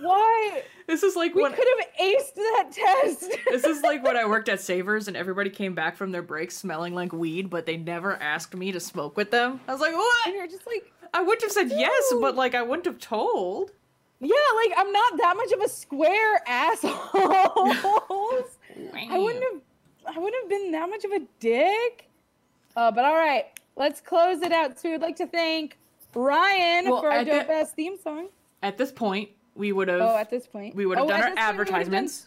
Why? this is like We could have aced that test. this is like when I worked at [laughs] Savers and everybody came back from their break smelling like weed, but they never asked me to smoke with them. I was like, what? and you're just like, I wouldn't have said yes, but like I wouldn't have told. Yeah, like I'm not that much of a square asshole. [laughs] I wouldn't have I wouldn't have been that much of a dick. Uh, but all right, let's close it out. So we'd like to thank Ryan Well, for our dope ass theme song. At this point, we would have Oh, at this point. we would have Oh, done our this point, we would've done- advertisements.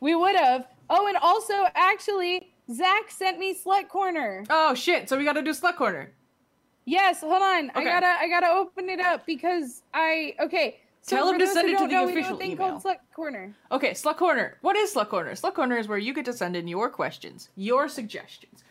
We would have. Oh, and also actually, Zach sent me Slut Corner. Oh shit! So we got to do slut corner. Yes, hold on. Okay. I gotta I gotta open it up because I okay. So Tell him to send it to the know, we do a official thing email. called Slut Corner. Okay, Slut Corner. What is Slut Corner? Slut Corner is where you get to send in your questions, your suggestions,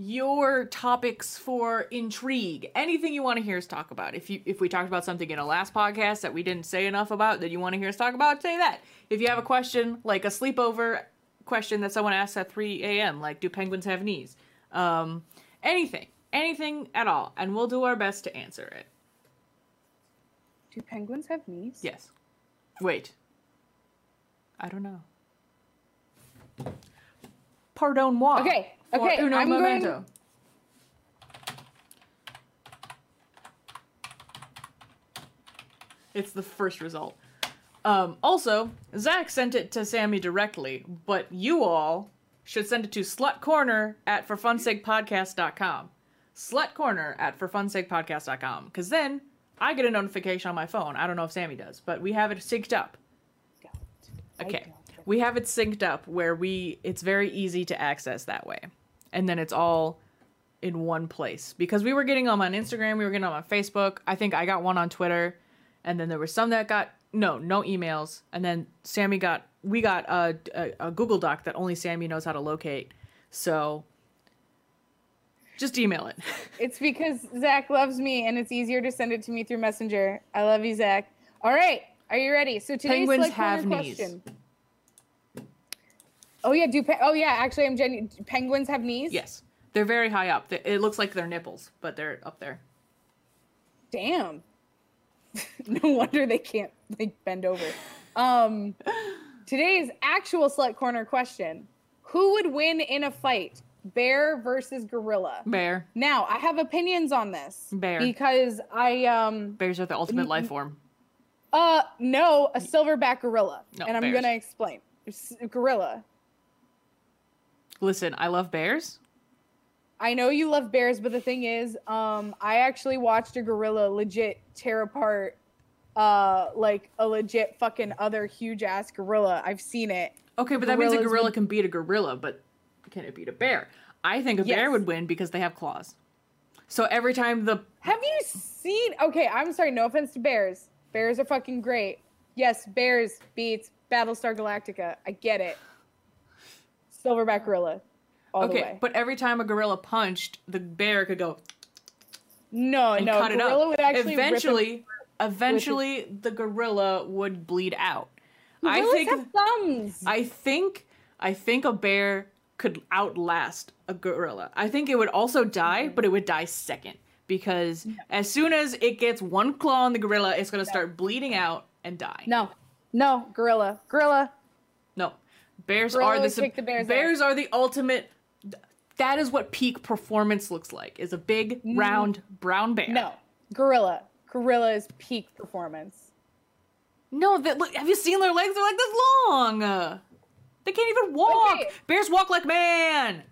your topics for intrigue, anything you want to hear us talk about. If you if we talked about something in a last podcast that we didn't say enough about that you want to hear us talk about, say that. If you have a question like a sleepover question that someone asks at 3 a.m., like do penguins have knees? Um, anything, anything at all, and we'll do our best to answer it. Do penguins have knees? Yes. Wait. I don't know. Pardon moi. Okay, okay, uno I'm going- It's the first result. Um, also, Zach sent it to Sammy directly, but you all should send it to slutcorner at forfunsakepodcast.com. Slutcorner at forfunsakepodcast.com. Because then I get a notification on my phone. I don't know if Sammy does, but we have it synced up. Okay. We have it synced up where we it's very easy to access that way. And then it's all in one place. Because we were getting them on Instagram, we were getting them on Facebook. I think I got one on Twitter. And then there were some that got no, no emails. And then Sammy got we got a, a, a Google Doc that only Sammy knows how to locate. So just email it. [laughs] It's because Zach loves me and it's easier to send it to me through Messenger. I love you, Zach. All right, are you ready? So today's Penguins have knees. question. Oh yeah, do pe- oh yeah, actually I'm genuine. Penguins have knees. yes. They're very high up. It looks like they're nipples, but they're up there. Damn. [laughs] no wonder they can't like bend over. Um, today's actual slut corner question: Who would win in a fight, bear versus gorilla? Bear. Now I have opinions on this. Bear. because I um Bears are the ultimate life form. uh no a silverback gorilla, No, and I'm bears. gonna explain. Gorilla. Listen, I love bears. I know you love bears, but the thing is, um, I actually watched a gorilla legit tear apart, uh, like a legit fucking other huge ass gorilla. I've seen it. Okay, but that means a gorilla would- can beat a gorilla, but can it beat a bear? I think a bear would win because they have claws. So every time the Have you seen? Okay, I'm sorry. No offense to bears. Bears are fucking great. Yes, bears beats Battlestar Galactica. I get it. Silverback gorilla, all the okay, but every time a gorilla punched, the bear could go no, and no, cut it gorilla up. would actually rip eventually, eventually, the gorilla would bleed out. I think have thumbs. I think I think a bear could outlast a gorilla. I think it would also die, but it would die second because as soon as it gets one claw on the gorilla, it's gonna start bleeding out and die. no, no, gorilla, gorilla. Bears are the sub- the bear's bears are the ultimate. That is what peak performance looks like: is a big mm-hmm. round brown bear. No, gorilla. Gorilla is peak performance. no. That look. Have you seen their legs? They're like this long. They can't even walk. Okay. Bears walk like man.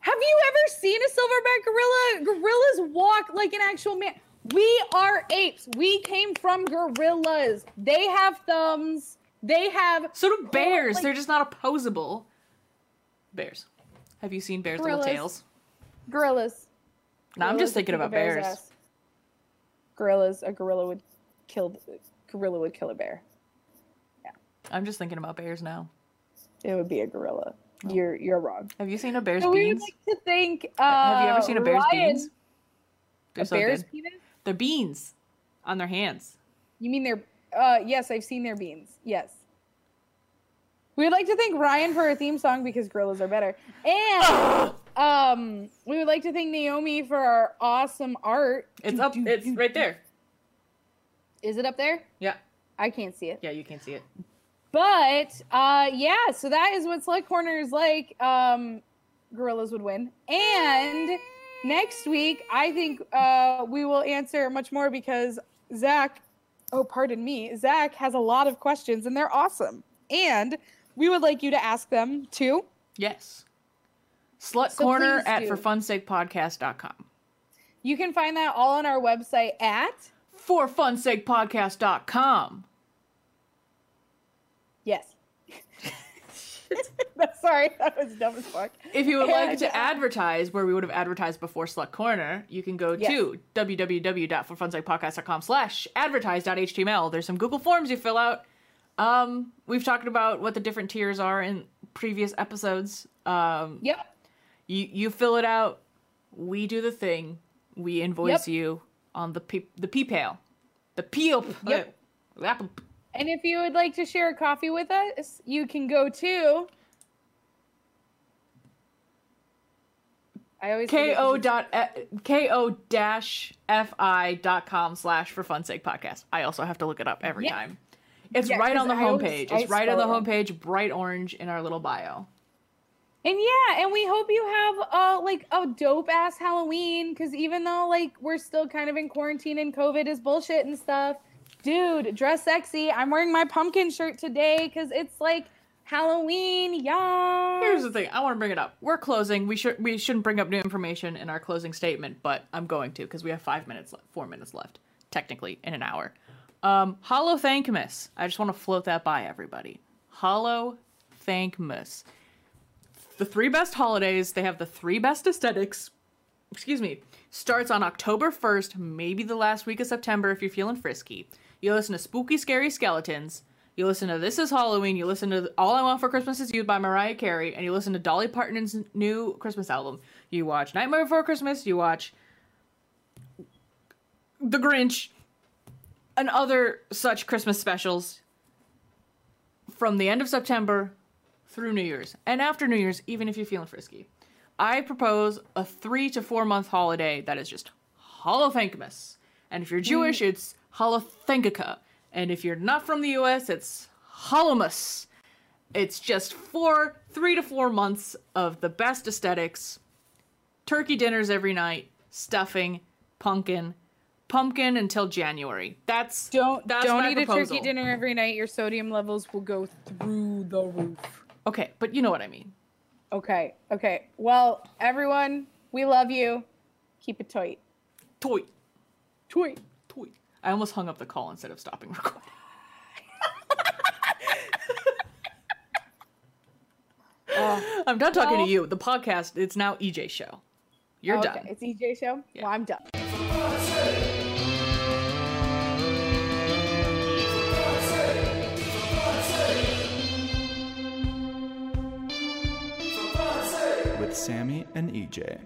Have you ever seen a silverback gorilla? Gorillas walk like an actual man. We are apes. We came from gorillas. They have thumbs. They have So do bears. like- They're just not opposable. Bears. Have you seen Bears Gorillas. Little Tails? Gorillas. No, I'm just thinking a about bear's bears. Gorillas. A gorilla would kill. Gorilla would kill a bear. Yeah. I'm just thinking about bears now. It would be a gorilla. Oh. You're you're wrong. Have you seen a bear's So we would like to think. Uh, Have you ever seen a bear's Ryan- beans? A They're so bear's good. penis? They're beans on their hands. You mean their? Uh, yes, I've seen their beans. Yes. We would like to thank Ryan for our theme song because gorillas are better, and [laughs] um, we would like to thank Naomi for our awesome art. It's up. It's right there. Is it up there? Yeah. I can't see it. Yeah, you can't see it. But uh yeah, so that is what Slut Corner is like. Um Gorillas would win. And next week, I think uh we will answer much more because Zach, oh pardon me, Zach has a lot of questions and they're awesome. And we would like you to ask them too. Yes. Slut So Corner at do. forfunsakepodcast.com. You can find that all on our website at Forfunsakepodcast.com. yes. [laughs] Sorry, that was dumb as fuck. If you would like to advertise where we would have advertised before Slut Corner, you can go Yes. to www.forfunsakepodcast.com slash advertise.html. There's some Google Forms you fill out. Um, we've talked about what the different tiers are in previous episodes. Um, Yep. you you fill it out, we do the thing, we invoice Yep. you on the P- the PayPal, the PO. Yep. uh, And if you would like to share a coffee with us, you can go to. I always ko dot e- ko dash fi dot com slash for fun sake podcast. I also have to look it up every Yeah. time. It's Yeah, right on the I always- homepage. I It's right on the homepage, bright orange in our little bio. And yeah, and we hope you have uh like a dope ass Halloween because even though like we're still kind of in quarantine and COVID is bullshit and stuff, dude, dress sexy. I'm wearing my pumpkin shirt today because it's like Halloween, y'all. Here's the thing. I want to bring it up. We're closing. We should we shouldn't bring up new information in our closing statement, but I'm going to because we have five minutes, le- four minutes left, technically in an hour. Um, Hollow Thankmas. I just want to float that by everybody. Hollow Thankmas. The three best holidays. They have the three best aesthetics. Excuse me. Starts on October 1st, maybe the last week of September if you're feeling frisky. You listen to Spooky Scary Skeletons. You listen to This Is Halloween. You listen to All I Want for Christmas Is You by Mariah Carey. And you listen to Dolly Parton's new Christmas album. You watch Nightmare Before Christmas. You watch The Grinch and other such Christmas specials from the end of September through New Year's. And after New Year's, even if you're feeling frisky. I propose a three to four month holiday that is just Holothankmas. And if you're mm. Jewish, it's Holothankika. And if you're not from the US, it's Holomus. It's just four, three to four months of the best aesthetics. Turkey dinners every night, stuffing, pumpkin, pumpkin until January. That's Don't that's don't eat a turkey dinner every night. Your sodium levels will go through the roof. Okay, but you know what I mean. Okay, okay. Well, everyone, we love you. Keep it tight. Toy, Tight. toy. I almost hung up the call instead of stopping [laughs] recording. Oh, I'm done talking well- to you. The podcast, it's now EJ show. You're oh, okay, done. it's EJ show. Yeah. Well, I'm done. with Sammy and EJ.